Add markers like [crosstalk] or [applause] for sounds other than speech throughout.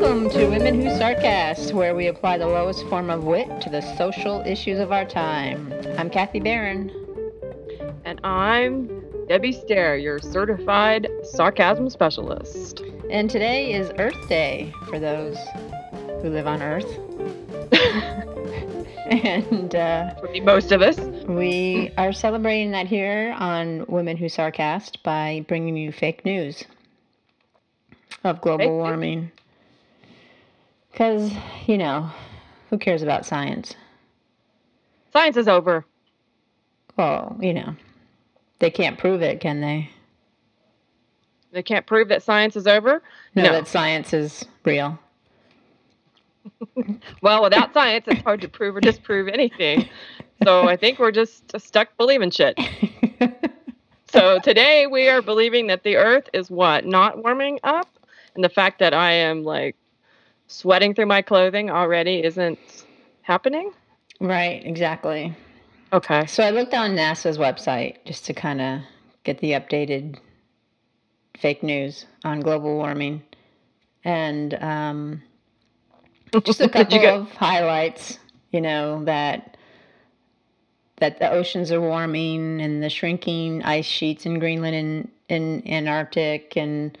Welcome to Women Who Sarcast, where we apply the lowest form of wit to the social issues of our time. I'm Kathy Barron. And I'm Debbie Stair, your certified sarcasm specialist. And today is Earth Day for those who live on Earth. [laughs] and uh, most of us. We are celebrating that here on Women Who Sarcast by bringing you fake news of global warming. Because, you know, who cares about science? Science is over. Well, you know, they can't prove it, can they? They can't prove that science is over? No, no. that science is real. [laughs] well, without science, it's hard to prove or disprove anything. So I think we're just stuck believing shit. [laughs] so today we are believing that the earth is what? Not warming up? And the fact that I am like sweating through my clothing already isn't happening? Right, exactly. Okay. So I looked on NASA's website just to kind of get the updated fake news on global warming. And um, [laughs] just a couple of highlights, you know, that that the oceans are warming and the shrinking ice sheets in Greenland and in Antarctic and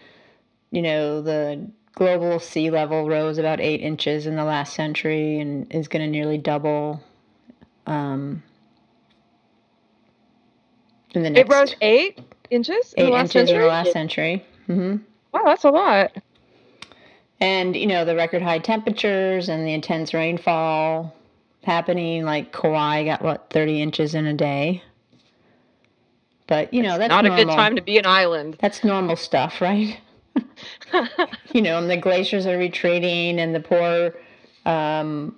you know the global sea level rose about eight inches in the last century and is going to nearly double um, in the next. It rose eight inches in the last inches century? in the last century. Mm-hmm. Wow, that's a lot. And you know the record high temperatures and the intense rainfall happening. Like Kauai got what thirty inches in a day. But you know that's not normal. a good time to be an island. That's normal stuff, right? [laughs] you know, and the glaciers are retreating, and the poor, um,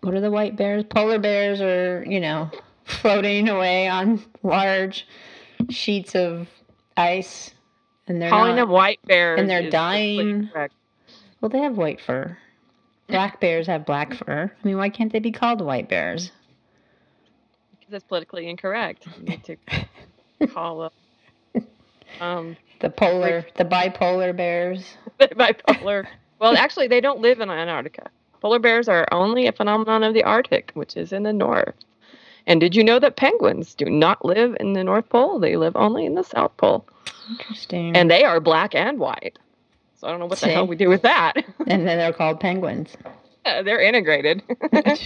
what are the white bears? Polar bears are, you know, floating away on large sheets of ice, and they're calling not, them white bears, and they're dying. Well, they have white fur. Black bears have black fur. I mean, why can't they be called white bears? Because it's politically incorrect. You need to [laughs] call them. Um, the polar, the bipolar bears. [laughs] the bipolar. Well, actually, they don't live in Antarctica. Polar bears are only a phenomenon of the Arctic, which is in the north. And did you know that penguins do not live in the North Pole? They live only in the South Pole. Interesting. And they are black and white. So I don't know what See? the hell we do with that. [laughs] and then they're called penguins. Yeah, [laughs] they're integrated. yeah.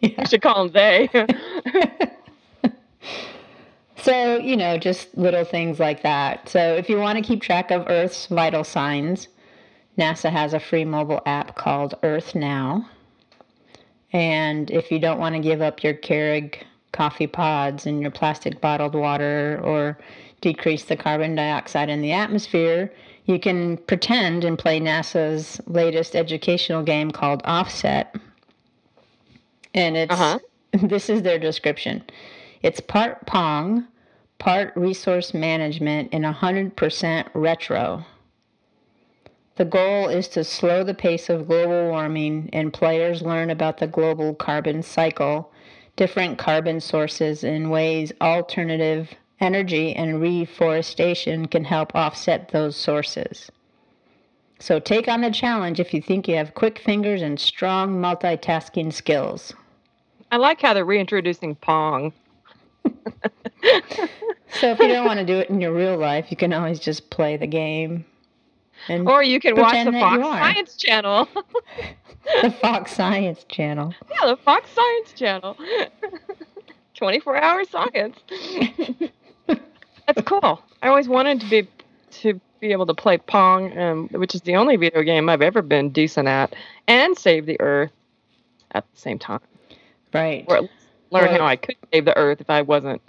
You should call them they. So, you know, just little things like that. So, if you want to keep track of Earth's vital signs, NASA has a free mobile app called Earth Now. And if you don't want to give up your Keurig coffee pods and your plastic bottled water or decrease the carbon dioxide in the atmosphere, you can pretend and play NASA's latest educational game called Offset. And it's uh-huh. [laughs] this is their description. It's part Pong, part resource management, and 100% retro. The goal is to slow the pace of global warming and players learn about the global carbon cycle, different carbon sources, and ways alternative energy and reforestation can help offset those sources. So take on the challenge if you think you have quick fingers and strong multitasking skills. I like how they're reintroducing Pong. So if you don't want to do it in your real life, you can always just play the game. or you can watch the Fox Science Channel. [laughs] the Fox Science Channel. Yeah, the Fox Science Channel. [laughs] 24 hour science. [laughs] That's cool. I always wanted to be to be able to play Pong, um, which is the only video game I've ever been decent at, and save the Earth at the same time. Right. Or learn how I could save the Earth if I wasn't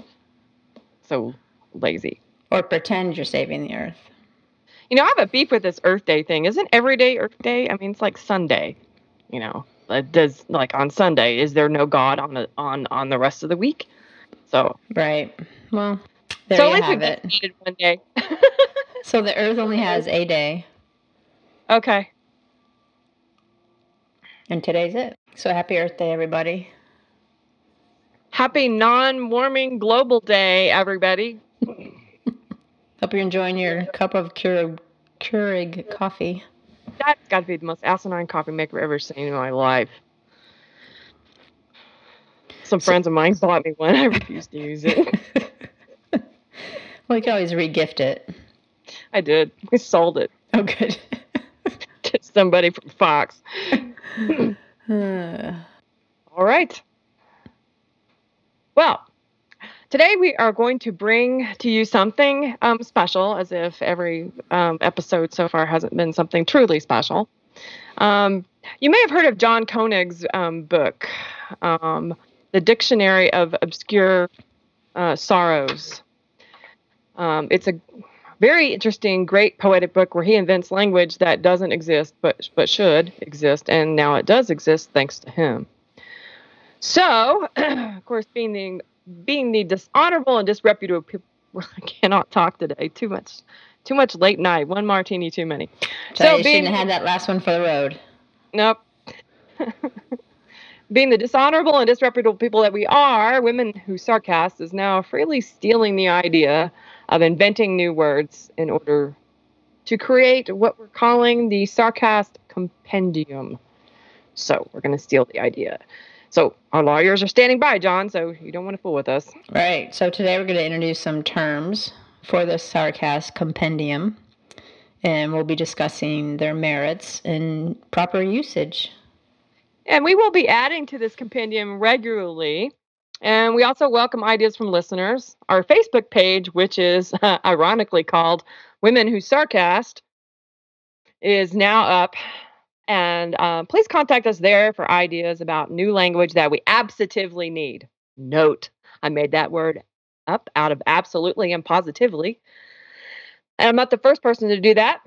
so lazy. Or pretend you're saving the Earth. You know, I have a beef with this Earth Day thing. Isn't every day Earth Day? I mean, it's like Sunday. You know, does like on Sunday? Is there no God on the on on the rest of the week? So right. Well, there so you have it. One day. [laughs] so the Earth only has a day. Okay. And today's it. So happy Earth Day, everybody. Happy non warming global day, everybody. [laughs] Hope you're enjoying your cup of Keurig, Keurig coffee. That's got to be the most asinine coffee maker I've ever seen in my life. Some friends of mine [laughs] bought me one. I refused to use it. [laughs] well, you can always regift it. I did. We sold it. Oh, good. to somebody from Fox. [sighs] All right. Well, today we are going to bring to you something um, special, as if every um, episode so far hasn't been something truly special. Um, you may have heard of John Koenig's um, book, um, The Dictionary of Obscure uh, Sorrows. Um, it's a very interesting, great poetic book where he invents language that doesn't exist but but should exist, and now it does exist thanks to him. So, [clears throat] of course, being the being the dishonorable and disreputable people, [laughs] I cannot talk today. Too much, too much late night. One martini too many. So, so you being, shouldn't have had that last one for the road. Nope. [laughs] being the dishonorable and disreputable people that we are, women who sarcast is now freely stealing the idea of inventing new words in order to create what we're calling the sarcast compendium. So we're going to steal the idea. So our lawyers are standing by, John, so you don't want to fool with us. Right. So today we're going to introduce some terms for the sarcast compendium, and we'll be discussing their merits and proper usage. And we will be adding to this compendium regularly and we also welcome ideas from listeners. Our Facebook page, which is uh, [laughs] ironically called Women Who Sarcast, is now up. And uh, please contact us there for ideas about new language that we absolutely need. Note, I made that word up out of absolutely and positively. And I'm not the first person to do that.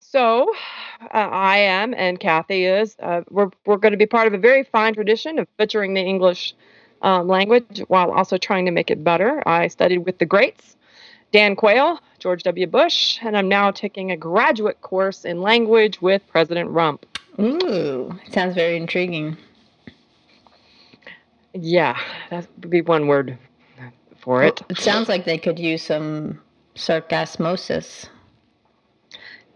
So uh, I am, and Kathy is. Uh, we're we're going to be part of a very fine tradition of butchering the English um, language while also trying to make it better. I studied with the greats, Dan Quayle, George W. Bush, and I'm now taking a graduate course in language with President Rump. Ooh, sounds very intriguing. Yeah, that would be one word for it. Well, it sounds like they could use some sarcasmosis.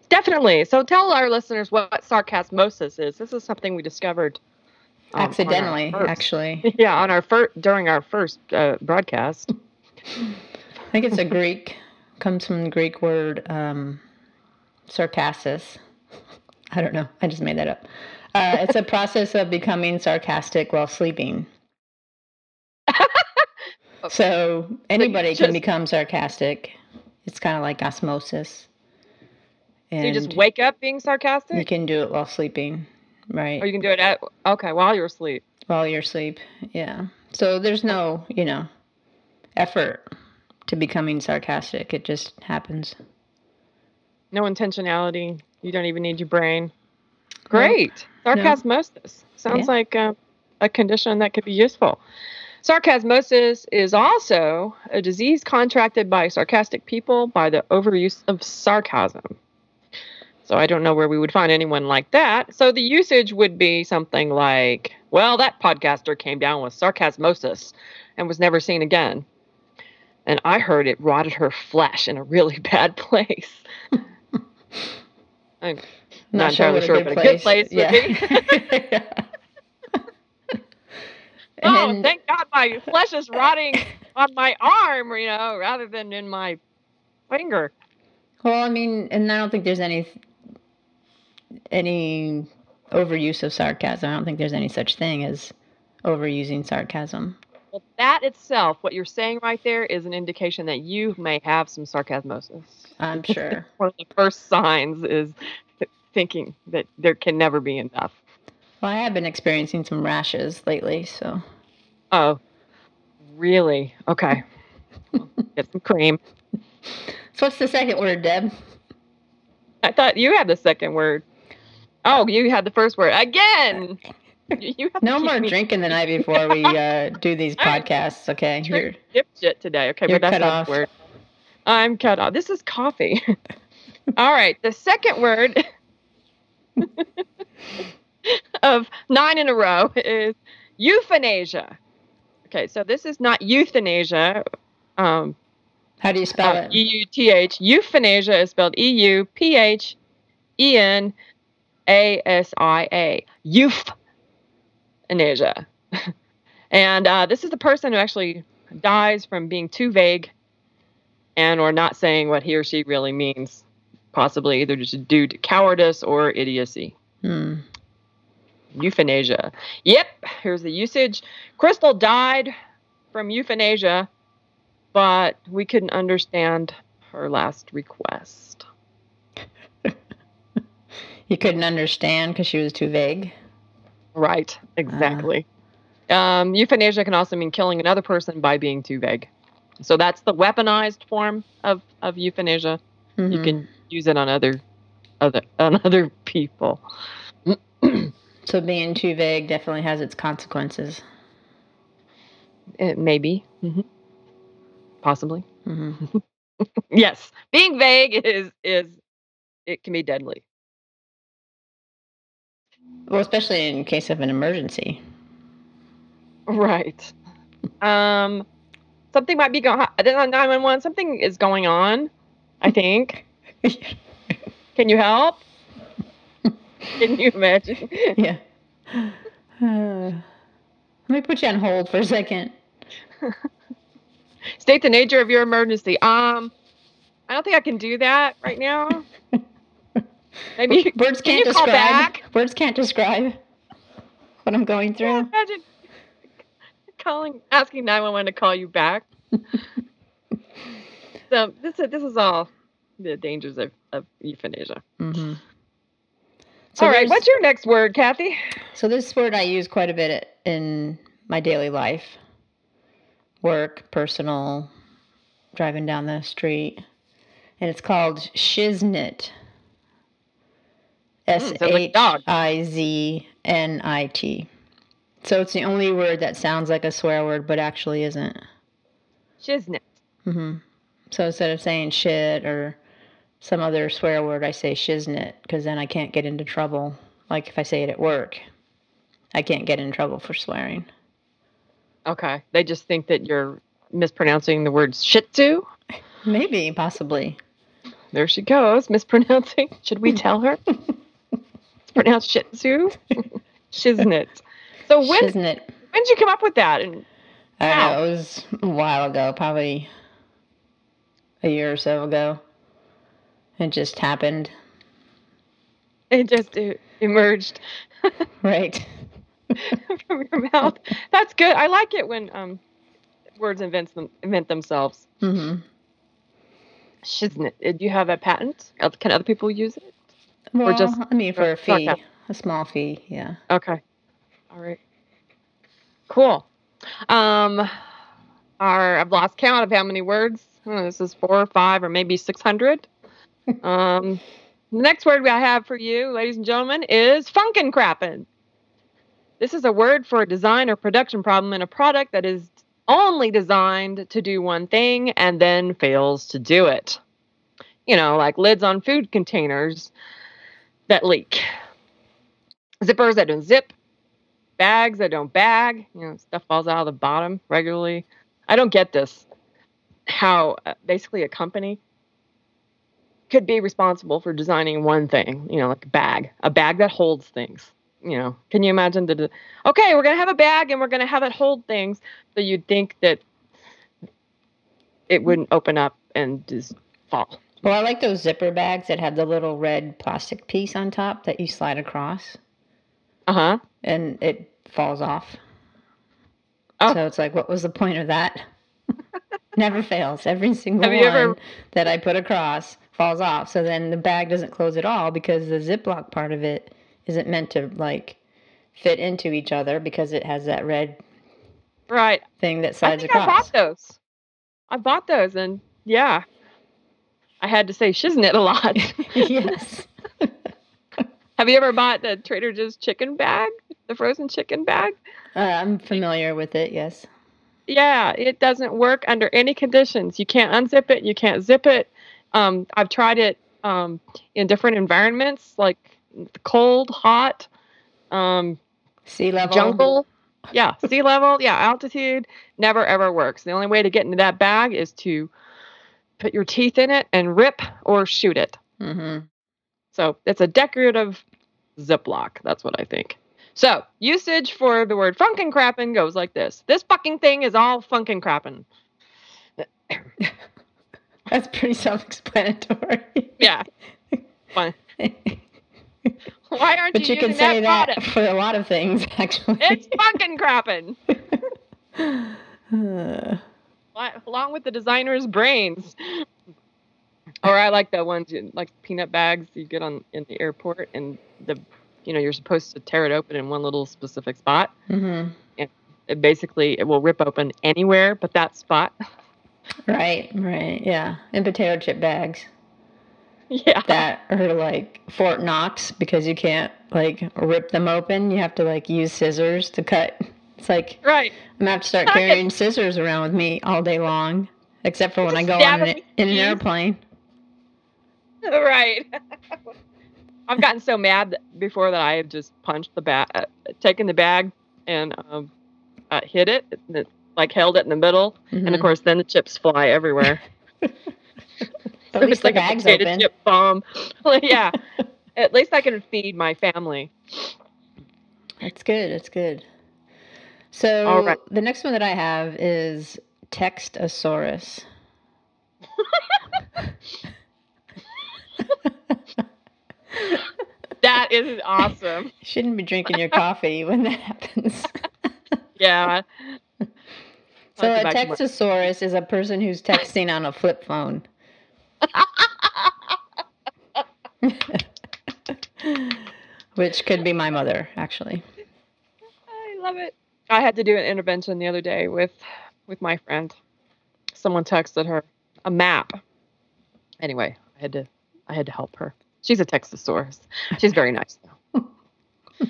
Definitely. So tell our listeners what sarcasmosis is. This is something we discovered um, Accidentally, actually. [laughs] Yeah, on our first during our first uh, broadcast. I think it's a Greek. Comes from the Greek word um, sarcassus. [laughs] I don't know. I just made that up. Uh, it's a process of becoming sarcastic while sleeping. [laughs] okay. So anybody so can become sarcastic. It's kind of like osmosis. And so you just wake up being sarcastic? You can do it while sleeping. Right. Or you can do it at okay while you're asleep. While you're asleep, yeah. So there's no, you know, effort to becoming sarcastic. It just happens. No intentionality. You don't even need your brain. Great. No. Sarcasmosis sounds yeah. like uh, a condition that could be useful. Sarcasmosis is also a disease contracted by sarcastic people by the overuse of sarcasm. So I don't know where we would find anyone like that. So the usage would be something like, well, that podcaster came down with sarcasmosis and was never seen again. And I heard it rotted her flesh in a really [laughs] bad place. [laughs] I'm not, not sure entirely sure, but a good place yeah. be. [laughs] oh, thank God my flesh is rotting on my arm, you know, rather than in my finger. Well, I mean, and I don't think there's any any overuse of sarcasm. I don't think there's any such thing as overusing sarcasm. Well, that itself, what you're saying right there, is an indication that you may have some sarcasmosis. I'm [laughs] sure. One of the first signs is thinking that there can never be enough. Well, I have been experiencing some rashes lately, so. Oh, really? Okay. [laughs] Get some cream. So, what's the second word, Deb? I thought you had the second word. Oh, you had the first word again. [laughs] No more me. drinking the night [laughs] before we uh, [laughs] do these podcasts. Okay, you're dipshit today. Okay, but that's not word. I'm cut off. This is coffee. All right, the second word of nine in a row is euphenasia. Okay, so this is not euthanasia. Um, How do you spell uh, it? E U T H. Euphenasia is spelled E U P H E N A S I A. Euphenasia. and uh, this is the person who actually dies from being too vague and or not saying what he or she really means, possibly either just due to cowardice or idiocy. Hmm. Euphenasia. Yep, here's the usage. Crystal died from euphenasia, but we couldn't understand her last request. [laughs] You couldn't understand because she was too vague. Right, exactly. Um, euphenasia can also mean killing another person by being too vague. So that's the weaponized form of, of euphenasia. You Mhm. can use it on other other on [laughs] other people. [clears throat] So being too vague definitely has its consequences. It maybe. hmm Possibly. Mm-hmm. [laughs] Yes. Being vague is is it can be deadly. Well, especially in case of an emergency. Right. Um, something might be going. on Nine one one. Something is going on. I think. [laughs] Can you help? [laughs] Can you imagine? yeah. Uh, [sighs] let me put you on hold for a second. State the nature of your emergency. Um, I don't think I can do that right now. [laughs] Maybe Words can can't call describe. back? Words can't describe [laughs] what I'm going through. Imagine calling, asking nine one one to call you back. [laughs] so this is this is all the dangers of, of euphenasia. hmm all right, what's your next word, Kathy? So this word I use quite a bit in my daily life, work, personal, driving down the street, and it's called shiznit. S Mm, a H. I Z N I T. So it's the only word that sounds like a swear word, but actually isn't. Shiznit. hmm So instead of saying shit or some other swear word, I say shiznit because then I can't get into trouble. Like if I say it at work, I can't get in trouble for swearing. Okay, they just think that you're mispronouncing the word shit too? Maybe, possibly. There she goes, mispronouncing. Should we [laughs] tell her? It's [laughs] pronounced shih tzu. [laughs] Shiznit. So when Shiznit. when did you come up with that? And I don't know. It was a while ago, probably a year or so ago. It just happened. it just emerged [laughs] Right. from your mouth. That's good. I like it when um words invent them invent themselves. hmm Shiznit. Uh, Do you have a patent? Can other people use it? Well, just- I mean, for a fee, a small fee, yeah. Okay. All right. Cool. Um, our I've lost count of how many words. Know, this is four or five or maybe six hundred. [laughs] um, the next word I have for you, ladies and gentlemen, is funkin' crappin'. This is a word for a design or production problem in a product that is only designed to do one thing and then fails to do it. You know, like lids on food containers that leak, zippers that don't zip, bags that don't bag. You know, stuff falls out of the bottom regularly. I don't get this. How uh, basically a company could be responsible for designing one thing, you know, like a bag, a bag that holds things. You know, can you imagine the, okay, we're going to have a bag and we're going to have it hold things. So you'd think that it wouldn't open up and just fall. Well, I like those zipper bags that have the little red plastic piece on top that you slide across Uh huh. and it falls off. Oh. So it's like, what was the point of that? [laughs] Never fails. Every single Have one ever- that I put across falls off. So then the bag doesn't close at all because the Ziploc part of it isn't meant to like fit into each other because it has that red Right. thing that slides I think I bought those. I bought those, and yeah, I had to say shiznit a lot. [laughs] yes. [laughs] Have you ever bought the Trader Joe's chicken bag, the frozen chicken bag? Uh, I'm familiar with it. Yes. Yeah, it doesn't work under any conditions. You can't unzip it. You can't zip it. Um, I've tried it um, in different environments, like cold, hot, um, Sea level. jungle. Yeah, sea level. Yeah, altitude. Never ever works. The only way to get into that bag is to put your teeth in it and rip or shoot it. Mm-hmm. So it's a decorative Ziploc. That's what I think. So, usage for the word funkin' crappin' goes like this This fucking thing is all funkin' crappin'. [laughs] That's pretty self explanatory. [laughs] Yeah. Fine. [laughs] Why aren't But you, you can say that, for a lot of things, actually. It's funkin' crappin'. Uh, Along with the designer's brains. Or I like the ones you, like peanut bags you get on in the airport, and the you know you're supposed to tear it open in one little specific spot. mhm. It basically it will rip open anywhere but that spot. [laughs] Right, right, yeah. And potato chip bags yeah. that are like Fort Knox because you can't like rip them open. You have to like use scissors to cut. It's like Right. I'm gonna have to start carrying scissors around with me all day long, except for when I go on an, in an airplane. [laughs] Right. [laughs] I've gotten so mad that- before that I have just punched the bag, uh, taken the bag and um, uh, hit it, it, like held it in the middle, and of Mhm. course then the chips fly everywhere. [laughs] At least it's the like bag's a open. chip bomb. Well, yeah. At least I can feed my family. That's good. That's good. So right. the next one that I have is Textosaurus. That is awesome. You [laughs] shouldn't be drinking your coffee when that happens. [laughs] Yeah. so a go back to my- Textosaurus is a person who's texting on a flip phone. [laughs] Which could be my mother, actually. I love it. I had to do an intervention the other day with with my friend. Someone texted her a map. Anyway, I had to I had to help her. She's a Textosaurus. She's very nice though. [laughs]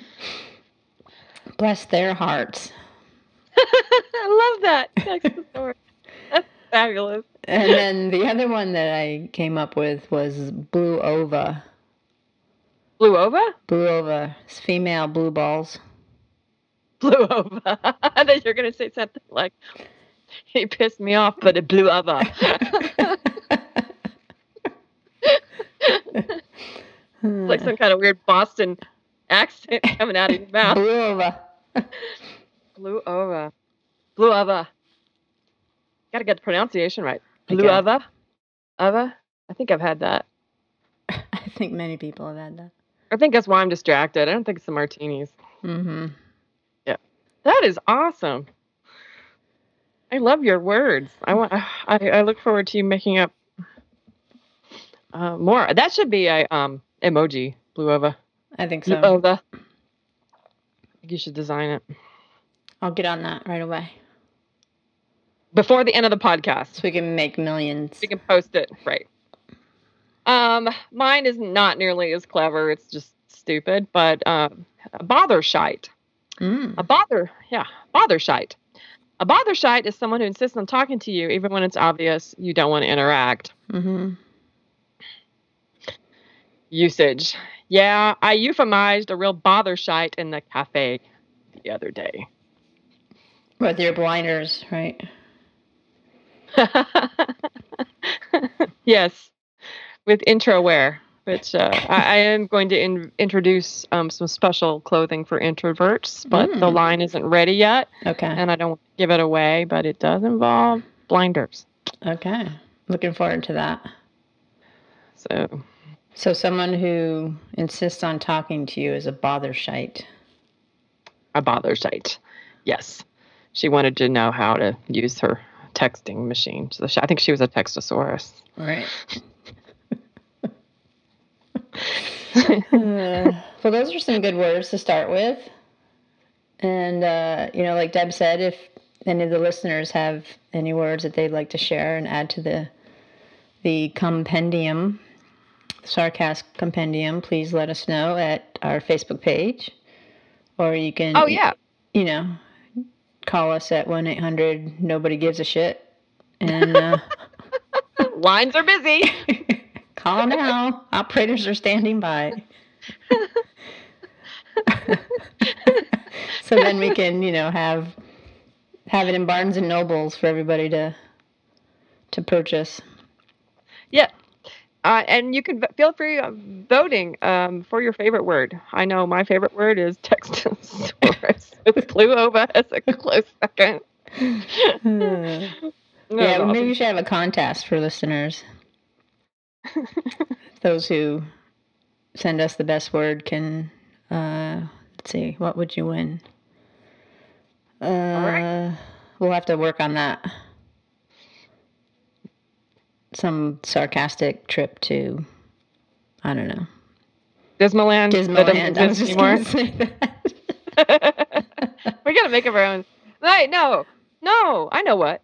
Bless their hearts. [laughs] I love that Textosaurus. [laughs] That's fabulous. And then the other one that I came up with was Blue Ova. Blue Ova? Blue Ova. It's female blue balls. Blue Ova. [laughs] I thought you were gonna say something like he pissed me off, but it blew over. [laughs] like some kind of weird Boston accent coming out of your mouth. Blue Ova. Blue over. [laughs] Blue over. Gotta get the pronunciation right. Blue Okay. over. Over. I think I've had that. I think many people have had that. I think that's why I'm distracted. I don't think it's the martinis. Mm-hmm. That is awesome. I love your words. I want. I, I look forward to you making up uh, more. That should be a um emoji. Blue over. I think Blue so. over. I think you should design it I'll get on that right away before the end of the podcast. so we can make millions. We can post it. Right. Um, mine is not nearly as clever. It's just stupid, but a bother shite. Mm. A bother, yeah, bother shite. A bother shite is someone who insists on talking to you even when it's obvious you don't want to interact. Mm-hmm. Usage. Yeah, I euphemized a real bother shite in the cafe the other day. With your blinders, right? [laughs] yes, with intro wear, which uh, I, I am going to in, introduce um, some special clothing for introverts, but the Mm. line isn't ready yet, Okay. and I don't give it away, but it does involve blinders. Okay. Looking forward to that. So, So someone who insists on talking to you is a bother shite. a bother site. Yes, she wanted to know how to use her texting machine. So she, I think she was a Textosaurus. Right. [laughs] Uh, well, those are some good words to start with. And, uh, you know, like Deb said, if any of the listeners have any words that they'd like to share and add to the the compendium, Sarcast compendium, please let us know at our Facebook page. Or you can, Oh yeah, you know, call us at 1 800 Nobody Gives a Shit. And uh, [laughs] lines are busy. [laughs] call now. Operators are standing by. [laughs] so then we can, you know, have have it in Barnes and Nobles for everybody to to purchase. Yeah. Uh, and you can v- feel free voting um, for your favorite word. I know my favorite word is Textosaurus. [laughs] it flew over as a close second. [laughs] yeah, well, maybe we should have a contest for listeners. [laughs] Those who send us the best word can, uh, let's see, what would you win? Uh, right. We'll have to work on that some sarcastic trip to, I don't know. Dismaland. Dismaland. I was just going to say that. [laughs] we got to make up our own. Right? No, no. I know what.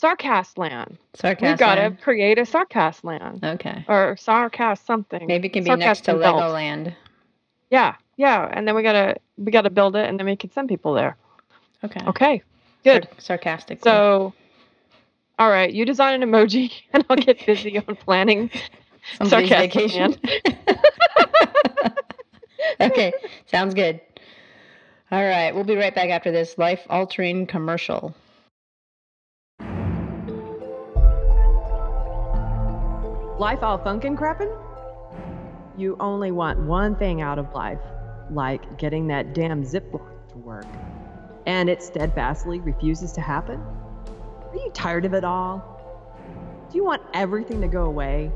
Sarcast land. Sarcast We got to create a Sarcast land. Okay. Or Sarcast something. Maybe it can be Sarcast next to Legoland. Yeah, yeah, and then we gotta we gotta build it, and then we can send people there. Okay. Okay. Good. Sar- sarcastic. So all right, you design an emoji, [laughs] and I'll get busy on planning [laughs] Somebody's vacation. [laughs] okay, sounds good. All right, we'll be right back after this life altering commercial. Life all funkin' crappin'? You only want one thing out of life, like getting that damn zip line to work. And it steadfastly refuses to happen? Are you tired of it all? Do you want everything to go away?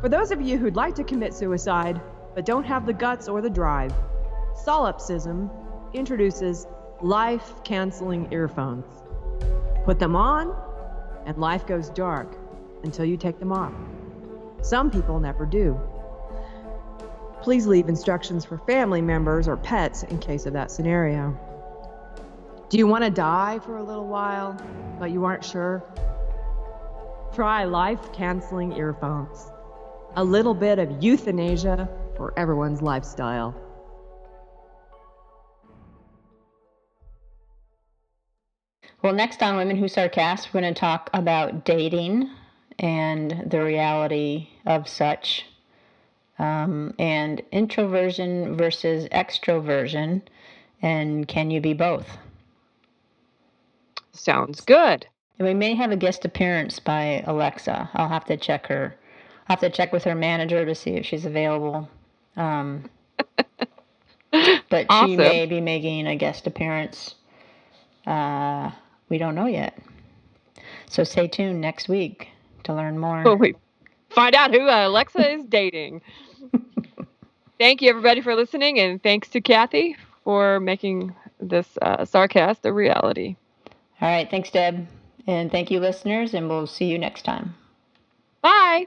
For those of you who'd like to commit suicide, but don't have the guts or the drive, Solipsism introduces life canceling earphones. Put them on, and life goes dark until you take them off. Some people never do. Please leave instructions for family members or pets in case of that scenario. Do you want to die for a little while, but you aren't sure? Try life canceling earphones. A little bit of euthanasia for everyone's lifestyle. Well, next on Women Who Sarcast, we're going to talk about dating and the reality of such, um, and introversion versus extroversion, and can you be both? Sounds good. And we may have a guest appearance by Alexa. I'll have to check her. I'll have to check with her manager to see if she's available. Um, but awesome. she may be making a guest appearance. Uh, we don't know yet. So stay tuned next week to learn more. Oh, we find out who Alexa is dating. [laughs] Thank you, everybody, for listening, and thanks to Kathy for making this uh, sarcast a reality. All right. Thanks, Deb. And thank you, listeners, and we'll see you next time. Bye.